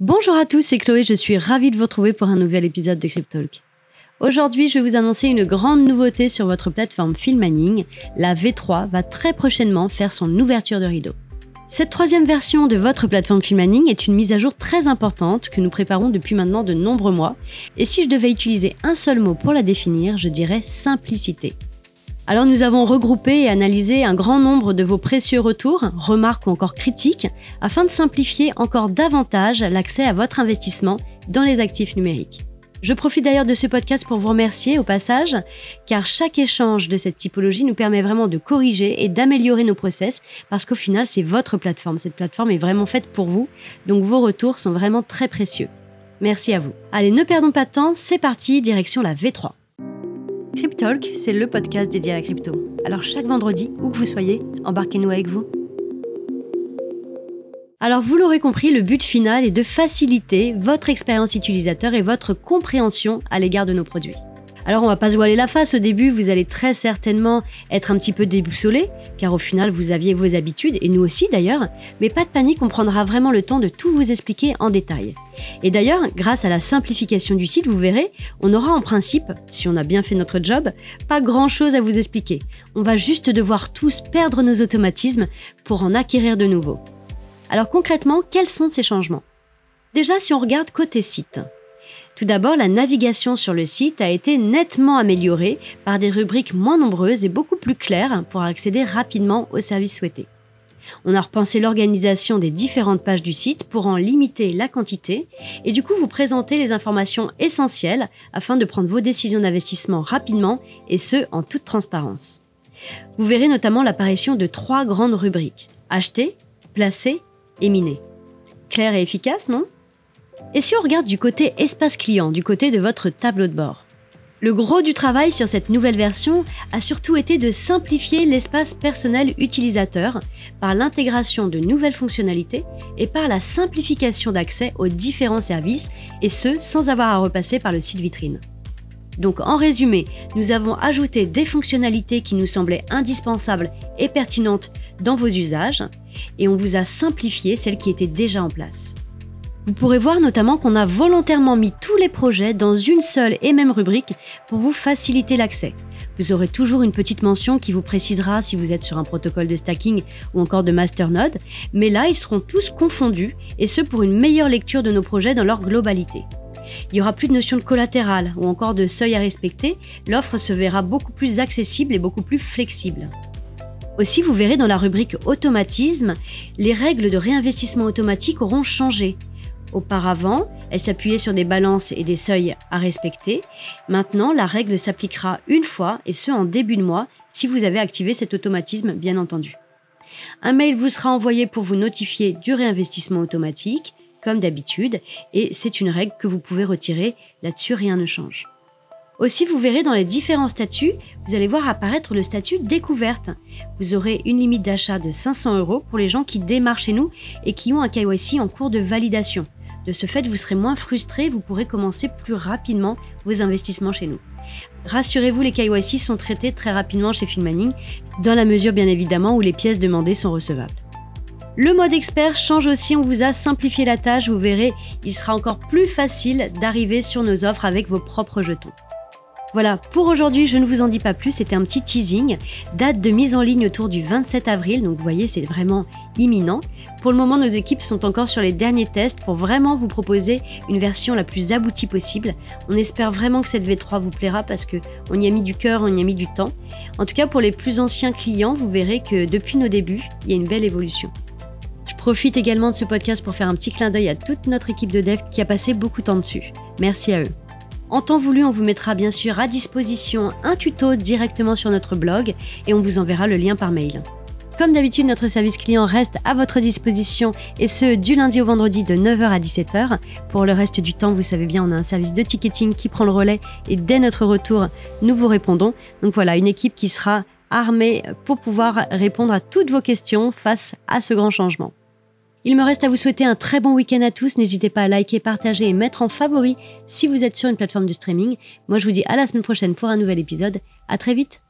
Bonjour à tous, c'est Chloé, je suis ravie de vous retrouver pour un nouvel épisode de Cryptalk. Aujourd'hui, je vais vous annoncer une grande nouveauté sur votre plateforme Filmaning. La V3 va très prochainement faire son ouverture de rideau. Cette troisième version de votre plateforme Filmaning est une mise à jour très importante que nous préparons depuis maintenant de nombreux mois. Et si je devais utiliser un seul mot pour la définir, je dirais simplicité. Alors nous avons regroupé et analysé un grand nombre de vos précieux retours, remarques ou encore critiques, afin de simplifier encore davantage l'accès à votre investissement dans les actifs numériques. Je profite d'ailleurs de ce podcast pour vous remercier au passage, car chaque échange de cette typologie nous permet vraiment de corriger et d'améliorer nos process, parce qu'au final c'est votre plateforme, cette plateforme est vraiment faite pour vous, donc vos retours sont vraiment très précieux. Merci à vous. Allez, ne perdons pas de temps, c'est parti, direction la V3. Cryptalk, c'est le podcast dédié à la crypto. Alors chaque vendredi, où que vous soyez, embarquez-nous avec vous. Alors vous l'aurez compris, le but final est de faciliter votre expérience utilisateur et votre compréhension à l'égard de nos produits. Alors on va pas se voiler la face au début, vous allez très certainement être un petit peu déboussolé, car au final vous aviez vos habitudes, et nous aussi d'ailleurs, mais pas de panique, on prendra vraiment le temps de tout vous expliquer en détail. Et d'ailleurs, grâce à la simplification du site, vous verrez, on aura en principe, si on a bien fait notre job, pas grand chose à vous expliquer. On va juste devoir tous perdre nos automatismes pour en acquérir de nouveaux. Alors concrètement, quels sont ces changements? Déjà, si on regarde côté site, tout d'abord, la navigation sur le site a été nettement améliorée par des rubriques moins nombreuses et beaucoup plus claires pour accéder rapidement aux services souhaités. On a repensé l'organisation des différentes pages du site pour en limiter la quantité et du coup vous présenter les informations essentielles afin de prendre vos décisions d'investissement rapidement et ce en toute transparence. Vous verrez notamment l'apparition de trois grandes rubriques acheter, placer et miner. Clair et efficace, non? Et si on regarde du côté espace client, du côté de votre tableau de bord Le gros du travail sur cette nouvelle version a surtout été de simplifier l'espace personnel utilisateur par l'intégration de nouvelles fonctionnalités et par la simplification d'accès aux différents services, et ce sans avoir à repasser par le site vitrine. Donc en résumé, nous avons ajouté des fonctionnalités qui nous semblaient indispensables et pertinentes dans vos usages, et on vous a simplifié celles qui étaient déjà en place. Vous pourrez voir notamment qu'on a volontairement mis tous les projets dans une seule et même rubrique pour vous faciliter l'accès. Vous aurez toujours une petite mention qui vous précisera si vous êtes sur un protocole de stacking ou encore de masternode, mais là ils seront tous confondus et ce pour une meilleure lecture de nos projets dans leur globalité. Il n'y aura plus de notion de collatéral ou encore de seuil à respecter, l'offre se verra beaucoup plus accessible et beaucoup plus flexible. Aussi, vous verrez dans la rubrique automatisme, les règles de réinvestissement automatique auront changé. Auparavant, elle s'appuyait sur des balances et des seuils à respecter. Maintenant, la règle s'appliquera une fois, et ce en début de mois, si vous avez activé cet automatisme, bien entendu. Un mail vous sera envoyé pour vous notifier du réinvestissement automatique, comme d'habitude, et c'est une règle que vous pouvez retirer. Là-dessus, rien ne change. Aussi, vous verrez dans les différents statuts, vous allez voir apparaître le statut découverte. Vous aurez une limite d'achat de 500 euros pour les gens qui démarrent chez nous et qui ont un KYC en cours de validation. De ce fait, vous serez moins frustré, vous pourrez commencer plus rapidement vos investissements chez nous. Rassurez-vous, les KYC sont traités très rapidement chez Filmaning, dans la mesure bien évidemment où les pièces demandées sont recevables. Le mode expert change aussi, on vous a simplifié la tâche, vous verrez, il sera encore plus facile d'arriver sur nos offres avec vos propres jetons. Voilà, pour aujourd'hui, je ne vous en dis pas plus, c'était un petit teasing. Date de mise en ligne autour du 27 avril, donc vous voyez, c'est vraiment imminent. Pour le moment, nos équipes sont encore sur les derniers tests pour vraiment vous proposer une version la plus aboutie possible. On espère vraiment que cette V3 vous plaira parce que on y a mis du cœur, on y a mis du temps. En tout cas, pour les plus anciens clients, vous verrez que depuis nos débuts, il y a une belle évolution. Je profite également de ce podcast pour faire un petit clin d'œil à toute notre équipe de dev qui a passé beaucoup de temps dessus. Merci à eux. En temps voulu, on vous mettra bien sûr à disposition un tuto directement sur notre blog et on vous enverra le lien par mail. Comme d'habitude, notre service client reste à votre disposition et ce du lundi au vendredi de 9h à 17h. Pour le reste du temps, vous savez bien, on a un service de ticketing qui prend le relais et dès notre retour, nous vous répondons. Donc voilà, une équipe qui sera armée pour pouvoir répondre à toutes vos questions face à ce grand changement. Il me reste à vous souhaiter un très bon week-end à tous. N'hésitez pas à liker, partager et mettre en favori si vous êtes sur une plateforme de streaming. Moi, je vous dis à la semaine prochaine pour un nouvel épisode. À très vite!